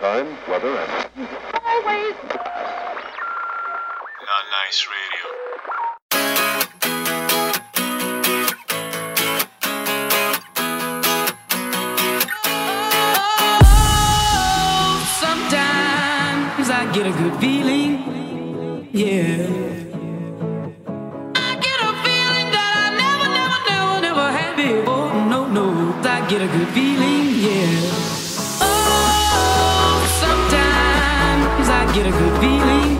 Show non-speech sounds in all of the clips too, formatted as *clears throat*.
time, weather, and Always. Not nice radio. Oh, sometimes I get a good feeling, yeah. Get a good feeling,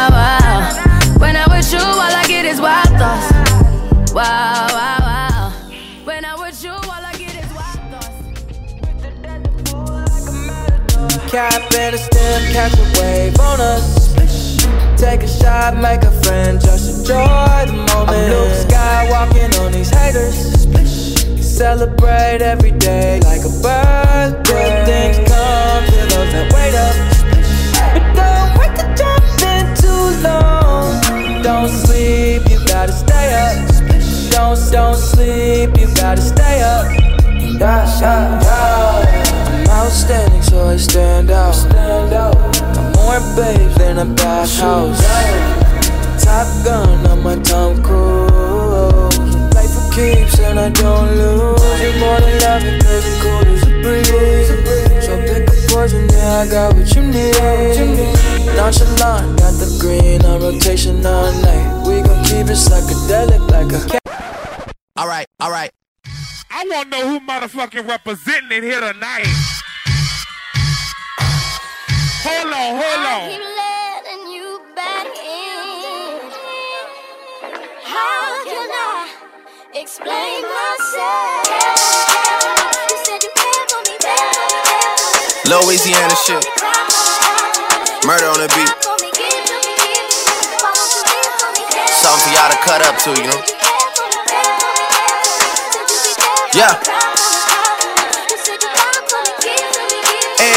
Cap a stem, catch a wave on us. Take a shot, make a friend, just enjoy the moment. I'm Luke Skywalking on these haters. Celebrate every day like a birthday. Good things come to those that wait up. But don't wait to jump in too long. Don't sleep, you gotta stay up. Don't, don't sleep, you gotta stay up. Yeah, yeah, yeah. I'm outstanding, so I stand out. Stand out. I'm more babes than a bathhouse. Top gun on my Tom Cruise. Life for keeps and I don't lose. You more than love it, cause it's cool as a breeze. So pick a poison, yeah, I got what you need. Nonchalant, got the green on rotation all night. We gon' keep it psychedelic like a cat. Alright, alright. I want to know who motherfucking representing it here tonight. Hold on, hold on. keep letting you back in. How can I explain myself? You said you cared for me, cared for me, cared for me. Louisiana shit. Murder on the beat. Something for y'all to cut up to, you know? Yeah.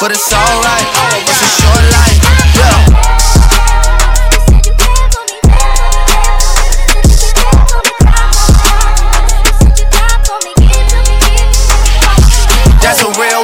but it's alright. It's a short life, yeah.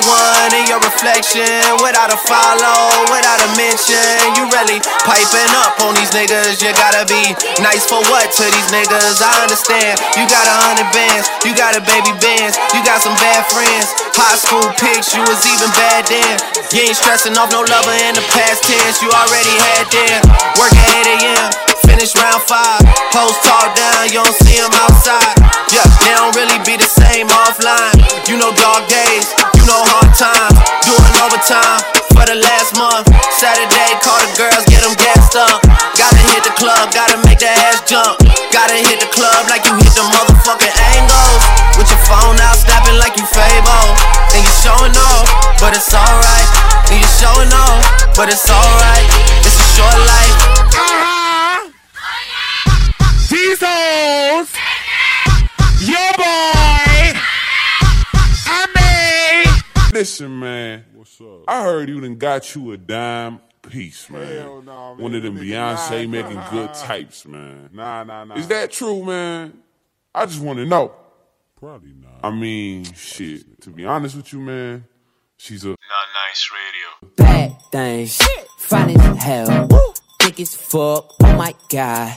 one in your reflection. Without a follow, without a mention. You really piping up on these niggas. You gotta be nice for what to these niggas? I understand. You got a hundred bands, you got a baby bands, you got some bad friends. High school pics, you was even bad then. You ain't stressing off no lover in the past tense. You already had them. Work at 8 a.m. Finish round five. Hoes talk down, you don't see them outside. Yeah, they don't really be the same offline. You know dog days, you know hard times. Doing overtime for the last month. Saturday, call the girls, get them gassed up. Gotta hit the club, gotta make that ass jump. Gotta hit the club like you hit the motherfucking angles. With your phone out, snapping like you Fabo. And you showing off, but it's alright. And you showing off, but it's alright. It's a short life. These hoes. Your boy. I mean. Listen, man. What's up? I heard you done got you a dime piece, man. Hell nah, man. One of them Beyonce nah, making nah. good types, man. Nah, nah, nah. Is that true, man? I just want to know. probably not? I mean, shit. To be honest with you, man, she's a Not nice radio. Bad thing, fine as hell, thick as fuck. Oh my god,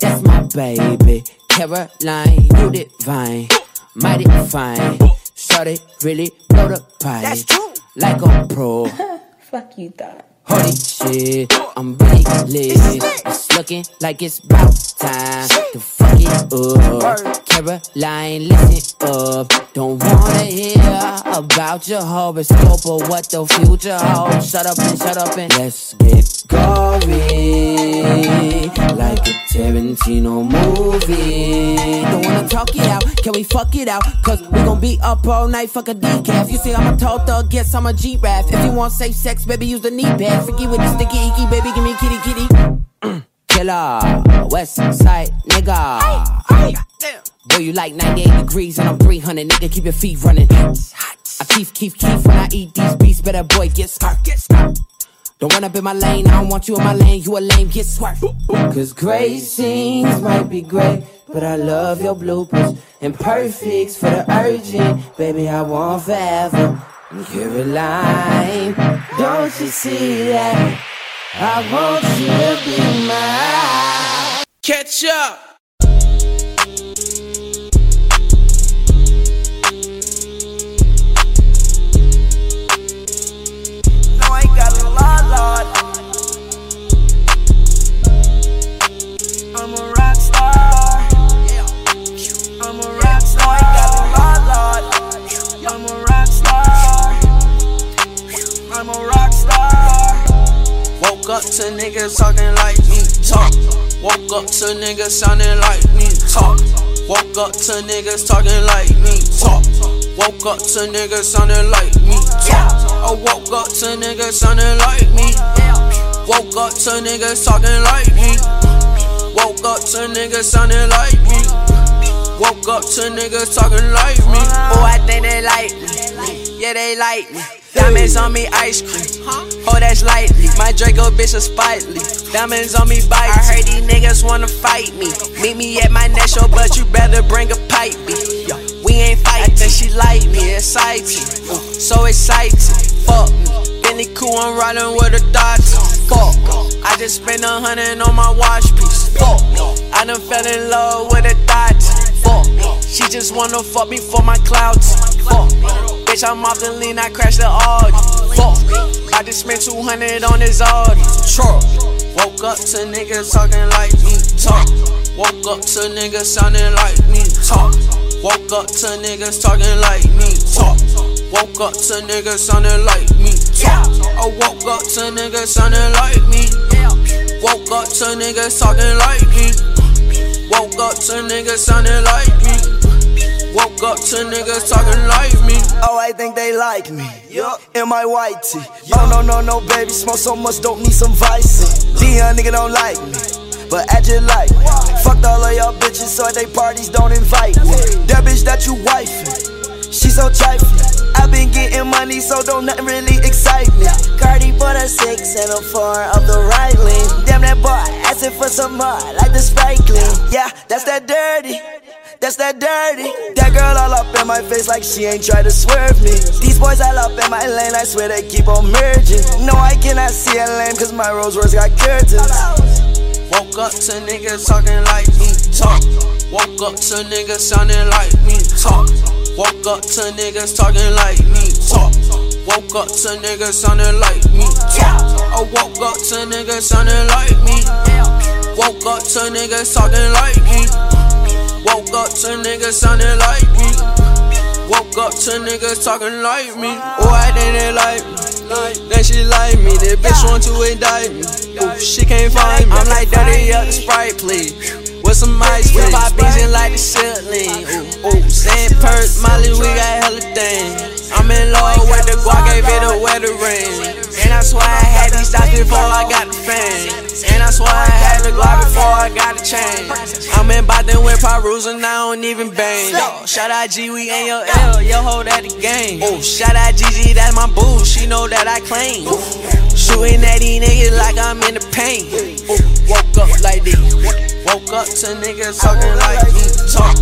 that's my baby. Caroline, you divine, mighty fine. Shorty really blow the pipe. That's true. Like a pro. *laughs* Fuck you thought. Holy shit, I'm really lit. It's looking like it's about time to fuck it up. Caroline, listen up. Don't wanna hear about your horoscope or what the future holds. Shut up and shut up and let's get gory. Like a Tarantino movie. Don't wanna talk it out, can we fuck it out? Cause we gon' be up all night, fuck a decaf. You say I'm a tall thug, guess I'm a G-Rap. If you want safe sex, baby, use the knee pad. Forget with the sticky icky, baby, give me kitty kitty. *clears throat* Killer, West Side nigga. Boy, you like 98 degrees and I'm 300, nigga, keep your feet running. I keep, keep, keep when I eat these beats, better boy, get scarf, get scarf. Don't run up in my lane, I don't want you in my lane, you a lame, get swerved. Cause great scenes might be great, but I love your bloopers. And perfects for the urgent, baby, I want forever. Caroline, don't you see that? I want you to be mine. Catch up. Woke up to niggas talking like me, talk. Woke up to niggas sounding like me, talk. Woke up to niggas talking like me, talk. Woke up to niggas sounding like me, talk. I woke up to niggas sounding like me. Woke up to niggas talking like me. Woke up to niggas sounding like me. Woke up to niggas talking like me. Oh, I think they like me. Yeah, they like me. Diamonds on me, ice cream. Oh, that's lightly. My Draco bitch is spitely. Diamonds on me, bite. I heard these niggas wanna fight me. Meet me at my next show, but you better bring a pipe. B. We ain't fighting. I think she like me, exciting. Ooh, uh, so exciting. Fuck me. Bentley cool, I'm riding with a Dodge. Fuck. I just spent a hundred on my watch piece. Fuck. I done fell in love with a Dodge. Fuck. She just wanna fuck me for my clouds. Fuck. Bitch, I'm off the lean, I crashed the Audi. Fuck. I just spent 200 on this Audi. Truck. Woke up to niggas talking like me. Talk. Woke up to niggas sounding like me. Talk. Woke up to niggas talking like me. Talk. Woke up to niggas sounding like me. Talk. I woke up to niggas sounding like me. Woke up to niggas talking like me. Woke up to niggas sounding like me. Woke up to niggas talking like me. Oh, I think they like me. Yup. In my white tee. Oh, no, no, no, baby. Smoke so much, don't need some vice. Dion nigga don't like me. But act just like me. Fucked all of y'all bitches, so at they parties don't invite me. That bitch that you wifing. She so trifling. I been getting money, so don't nothing really excite me. Cardi put a six and a four of the right lane. Damn that boy, asking for some more, like the Sprite clean. Yeah, that's that dirty. that's that dirty. That girl all up in my face like she ain't try to swerve me. These boys all up in my lane, I swear they keep on merging. No, I cannot see a lane, cause my Rolls Royce got curtains. Woke up to niggas talking like me, talk. Woke up to niggas sounding like me, talk. Woke up to niggas talking like me, talk. Woke up to niggas sounding like me, talk. I woke up to niggas sounding like me. Woke up to niggas talking like me. Woke up to niggas sounding like me. Woke up to niggas talking like me. Oh, I they like me. Then she like me. That bitch want to indict me. Ooh, she can't find me. I'm like, dirty up the sprite, please. With some ice, with my beans like the ceiling. Ooh, ooh, sand purse, Molly, we got hella things. I'm in love with the guac, gave it a wedding ring. And I swear I had these stocks before I got the fame. And I swear I had the Glock before I got the chain. I'm in Boston with Pirus and I don't even bang. Yo, shout out G, we ain't your L, yo hold at the game. Oh, shout out GG, that's my boo, she know that I claim. Shooting at these niggas like I'm in the pain. Ooh, woke up like this. Woke up to niggas talking like me. Talk.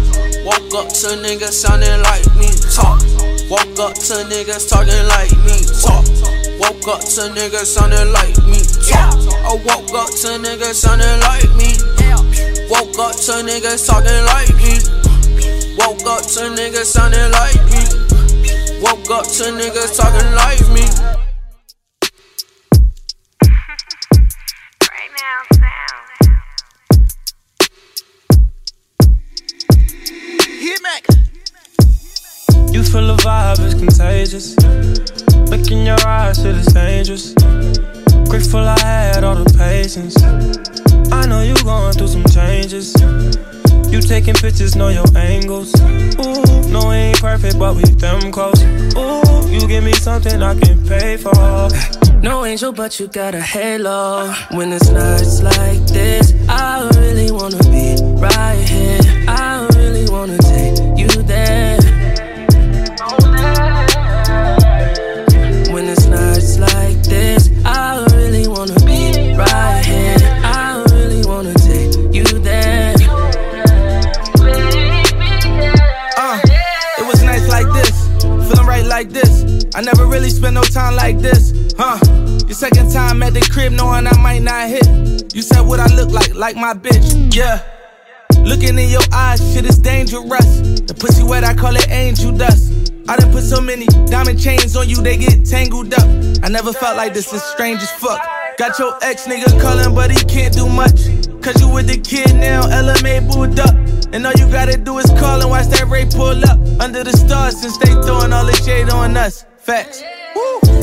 Woke up to niggas sounding like me. Talk. Woke up to niggas talking like me. Talk. Woke up to niggas sounding like me. Talk. I woke up to niggas sounding like me. Woke up to niggas talking like me. Woke up to niggas sounding like me. Woke up to niggas talking like me. *laughs* Hit Mac. You feel the vibe is contagious. Look in your eyes, shit is dangerous. Grateful I had all the patience. I know you going through some changes. You taking pictures, know your angles. Ooh, no, we ain't perfect, but we them close. Ooh, you give me something I can pay for. No angel, but you got a halo. When it's nights like this, I really wanna be right here. Like this. I never really spent no time like this, huh? Your second time at the crib, knowing I might not hit. You said what I look like, like my bitch, yeah. Looking in your eyes, shit is dangerous. The pussy wet, I call it angel dust. I done put so many diamond chains on you, they get tangled up. I never felt like this, it's strange as fuck. Got your ex nigga calling, but he can't do much. Cause you with the kid now, LMA booed up. And all you gotta do is call and watch that Ray pull up. Under the stars, since they throwing all the shade on us. Facts.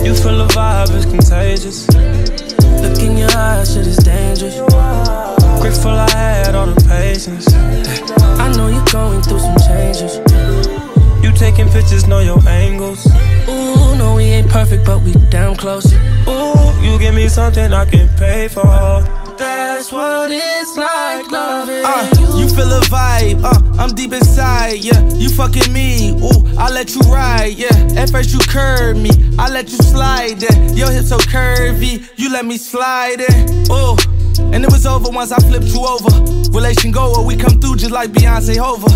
You feel the vibe is contagious. Look in your eyes, shit is dangerous. Grateful I had all the patience. I know you're going through some changes. You taking pictures, know your angles. Ooh, no, we ain't perfect, but we damn close. Ooh, you give me something I can pay for. That's what it's like loving Uh, you feel a vibe, uh, I'm deep inside, yeah. You fucking me, ooh, I let you ride, yeah. At first you curved me, I let you slide, yeah. Your hips so curvy, you let me slide in, ooh. And it was over once I flipped you over. Relation goer, we come through just like Beyonce Hova.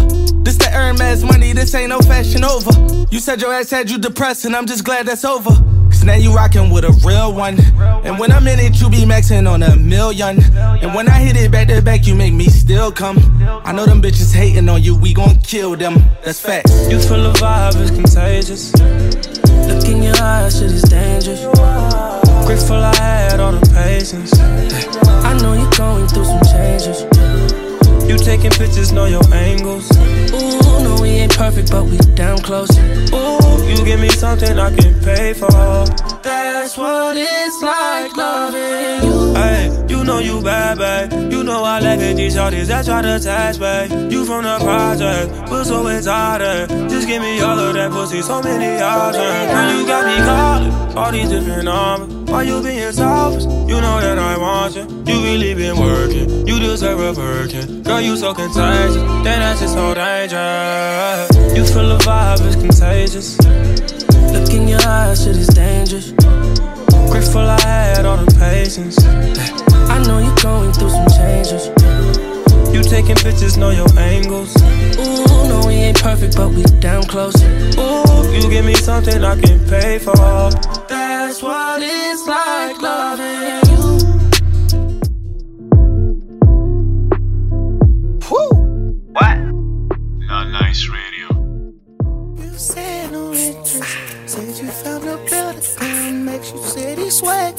This the Hermes money, this ain't no fashion over. You said your ex had you depressed, and I'm just glad that's over. Cause now you rockin' with a real one. And when I'm in it, you be maxing on a million. And when I hit it back to back, you make me still come. I know them bitches hating on you, we gon' kill them. That's facts. You feel the vibe is contagious. Look in your eyes, shit is dangerous. Grateful I had all the patience. I know you're going through some changes. You taking pictures, know your angles. Ooh, no, we ain't perfect, but we damn close. Ooh, you give me something I can pay for. That's what it's like loving you. Hey, you know you bad, babe. You know I laugh at these shorties that try to attach, babe. You from the project, but so retarded. Just give me all of that pussy, so many options. Girl, you got me calling all these different numbers. Why you being selfish? You know that I want you. You really been working. You deserve a Birkin. Girl, you so contagious. Then that's just so dangerous. You feel the vibe is contagious. Look in your eyes, shit is dangerous. Grateful I had all the patience. I know you're going through some changes. You taking pictures, know your angles. Ooh, no, we ain't perfect, but we damn close. Ooh, you give me something I can pay for. That's what it's like loving you. Woo. What? Not nice radio. You said no interest. Said you found a building. Makes you city sweat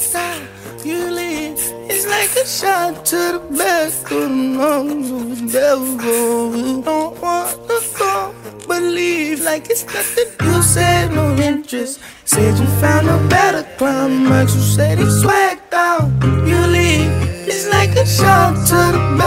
you leave. It's like a shot to the back of the lungs of the devil. You don't want to go, but leave like it's nothing. You said no interest. Said you found a better climax. You said he swagged out. You leave. It's like a shot to the back.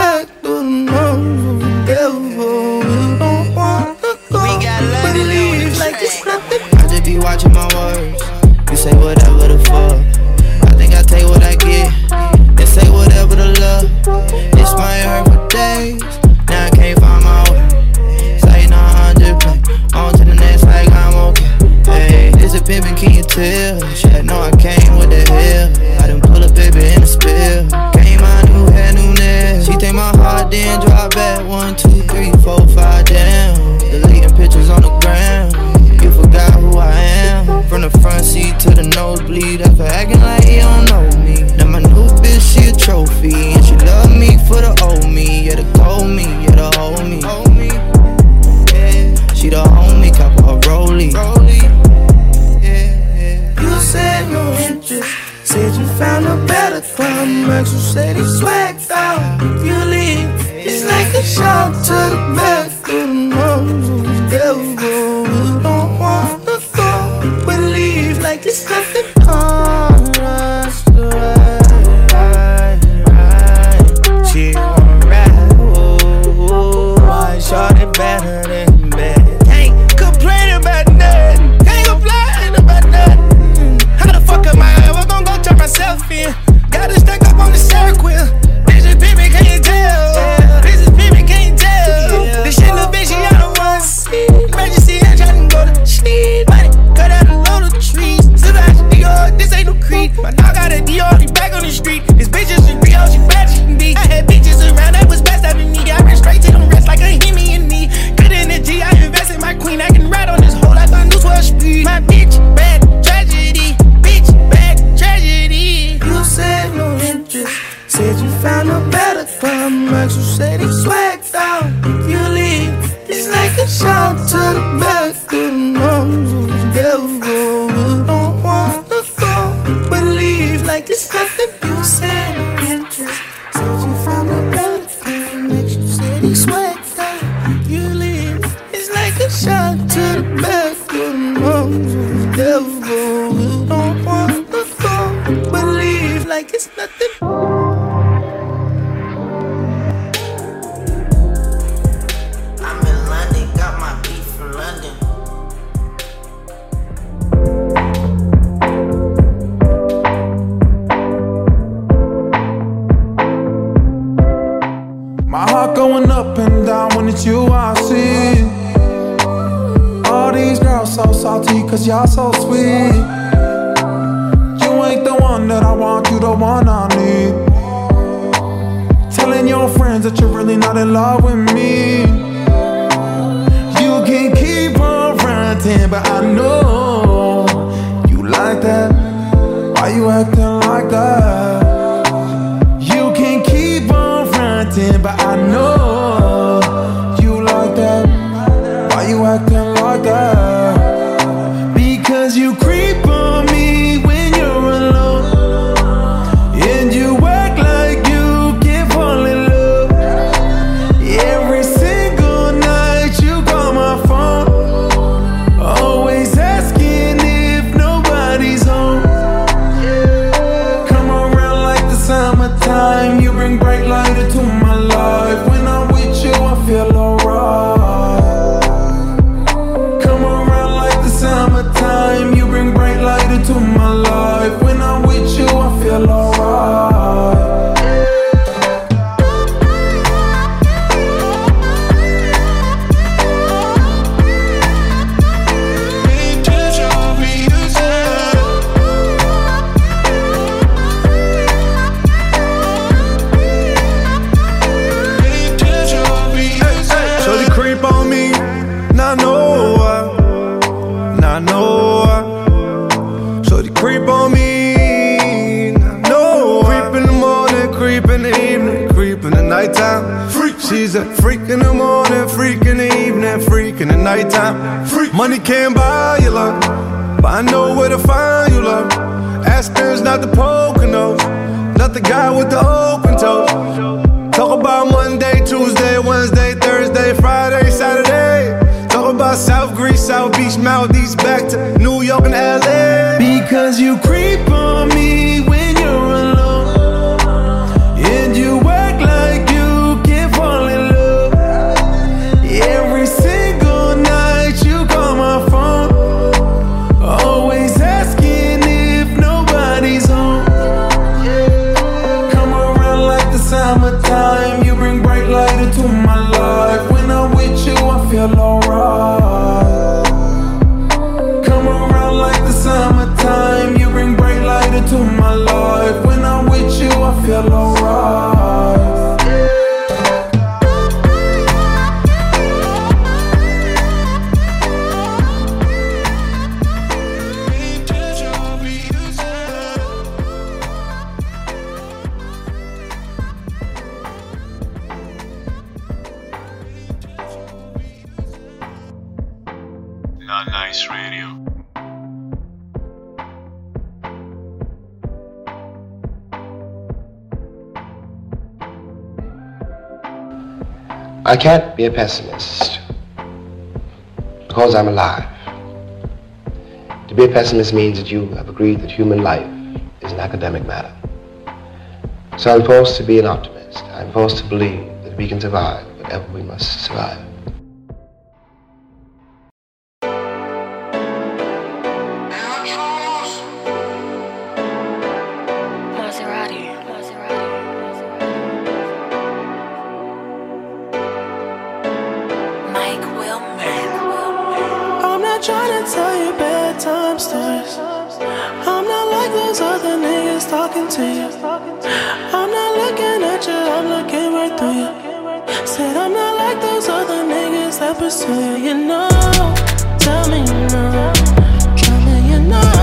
shouted, man. shout to the bell. but I know you like that. Why you acting like that? Not the Poconos, not the guy with the open toes. Talk about Monday, Tuesday, Wednesday, Thursday, Friday, Saturday. Talk about South Greece, South Beach, Maldives, back to New York and LA. Because you creep on me I feel alright. Come around like the summertime. You bring bright light into my life. When I'm with you, I feel alright. I can't be a pessimist because I'm alive. To be a pessimist means that you have agreed that human life is an academic matter. So I'm forced to be an optimist. I'm forced to believe that we can survive whatever we must survive. Talking to you. I'm not looking at you, I'm looking right through you. Said I'm not like those other niggas that pursue you. You know, tell me you know. Tell me you know.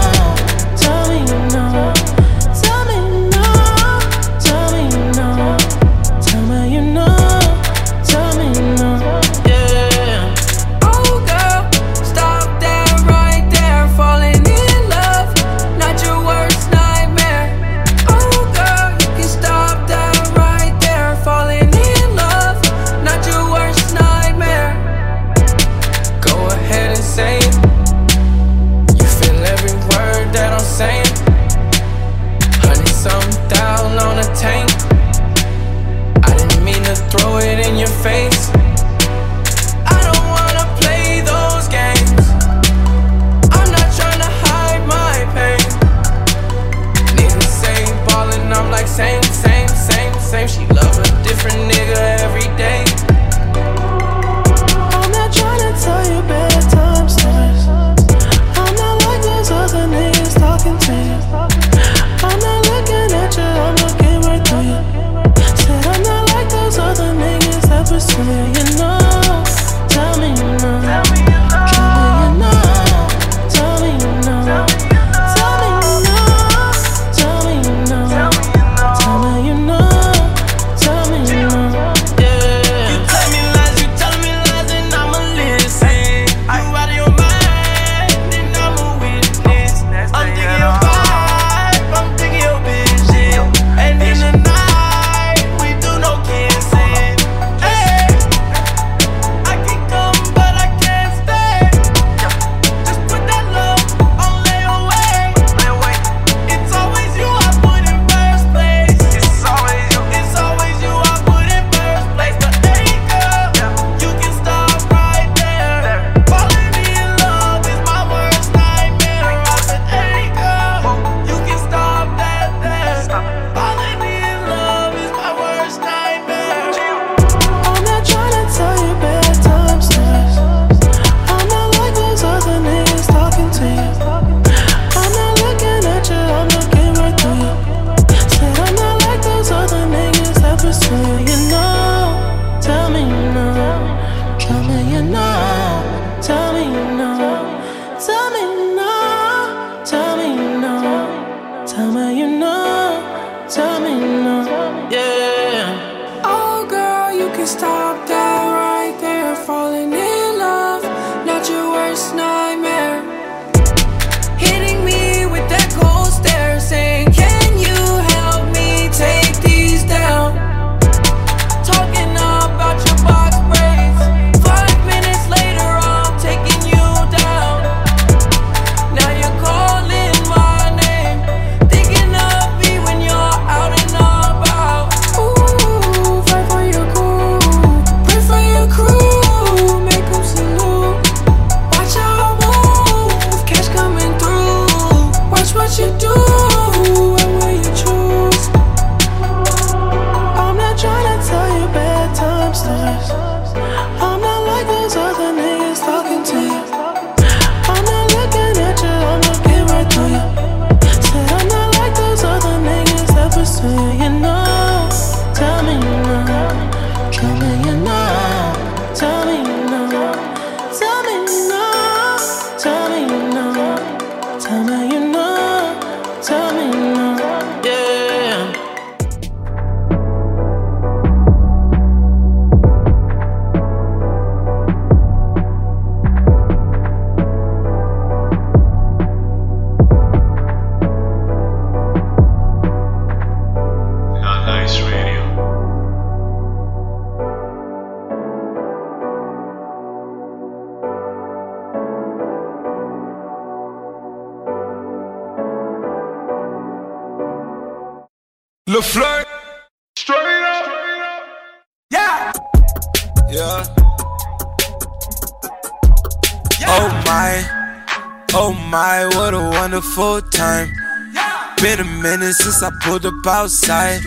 Since I pulled up outside.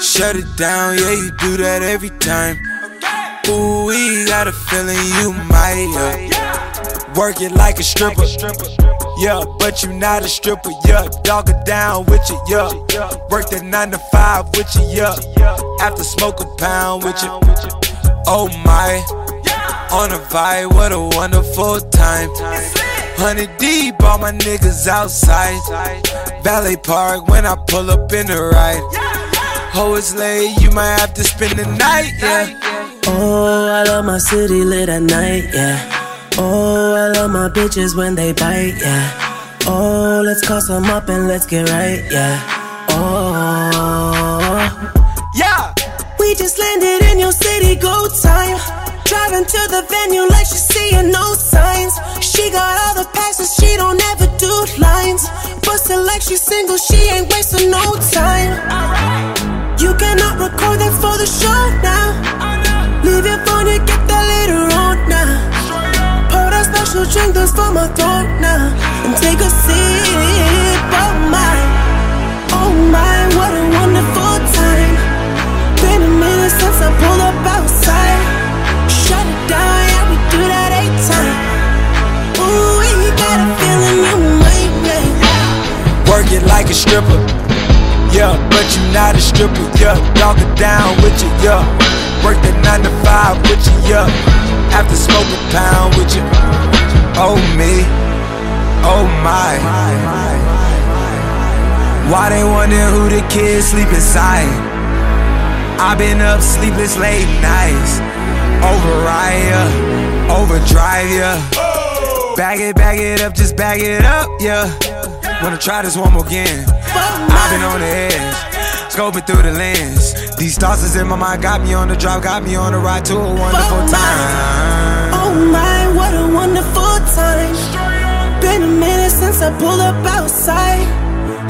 Shut it down, yeah, you do that every time. Ooh, we got a feeling you might, yeah. Work it like a stripper. Yeah, but you not a stripper, yeah. Dog it down with you, yeah. Work that nine to five with you, yeah. After smoke a pound with you. Oh my, on a vibe, what a wonderful time. Hundred deep, all my niggas outside. Valet Park when I pull up in the ride. Oh, it's late, you might have to spend the night, yeah. Oh, I love my city lit at night, yeah. Oh, I love my bitches when they bite, yeah. Oh, let's call some up and let's get right, yeah. Oh, yeah. We just landed in your city, go time. Driving to the venue like she's seeing no signs. She got all the passes, she don't ever do lines. Bustin' like she's single, she ain't wasting no time. You cannot record that for the show now. Leave your phone you get that later on now. Pour that special drink that's for my throat like a stripper. Yeah, but you not a stripper, yeah. Dog it down with you, yeah. Work that nine to five with you, yeah. After smoke a pound with you. Oh me, oh my. Why they wonder who the kids sleep inside? i been up sleepless late nights. Override ya, overdrive ya. Bag it, bag it up, just bag it up, yeah. Wanna try this one more again. I've been on the edge, scoping through the lens. These thoughts is in my mind, got me on the drive, got me on the ride to a wonderful oh time. Oh my, what a wonderful time. Been a minute since I pulled up outside.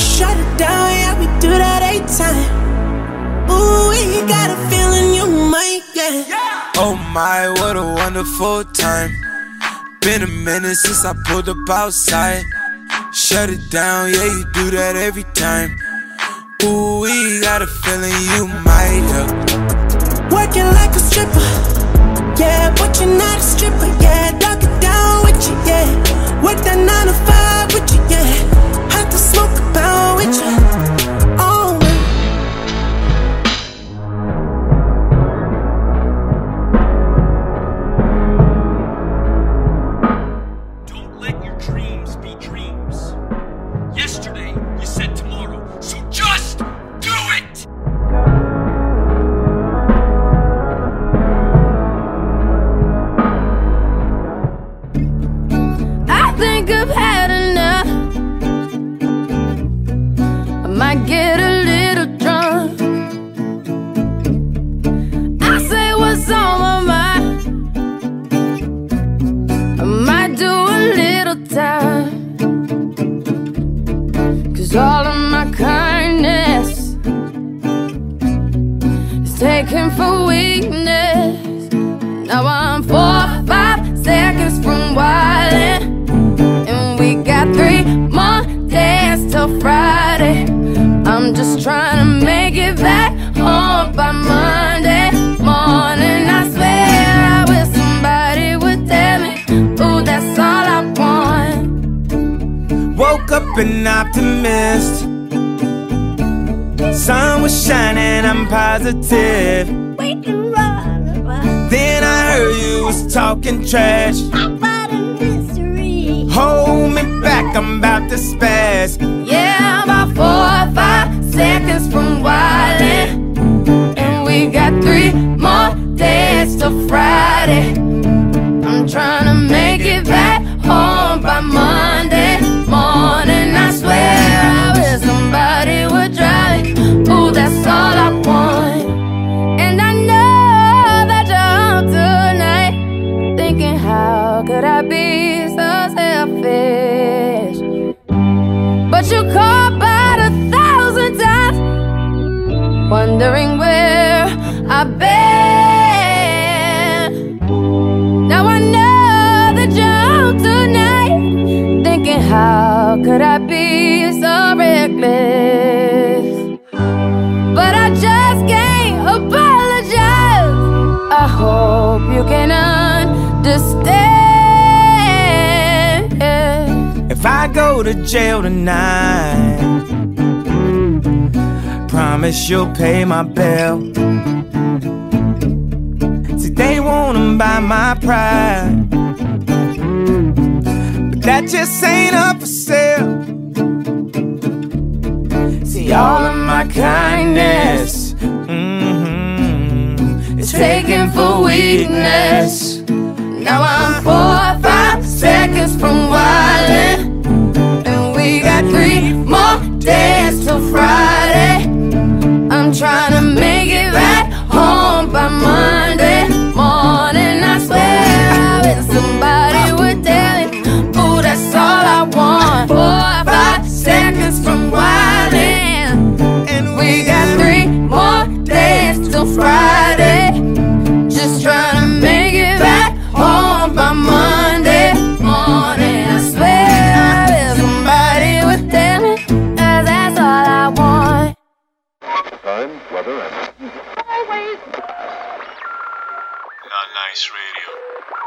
Shut it down, yeah, we do that eight time. Ooh, we got a feeling you might get. Oh my, what a wonderful time. Been a minute since I pulled up outside. Shut it down, yeah, you do that every time. Ooh, we got a feeling you might, yeah. Working like a stripper. Yeah, but you're not a stripper, yeah. Dog it down with you, yeah. Work that nine to five with you, yeah. Have to smoke a pound with you. Get to jail tonight. Promise you'll pay my bill. See, they wanna buy my pride. But that just ain't up for sale. See, all of my kindness mm-hmm, is taken for weakness. Now I'm four or five seconds from got three more days till Friday. I'm trying. Nice Radio.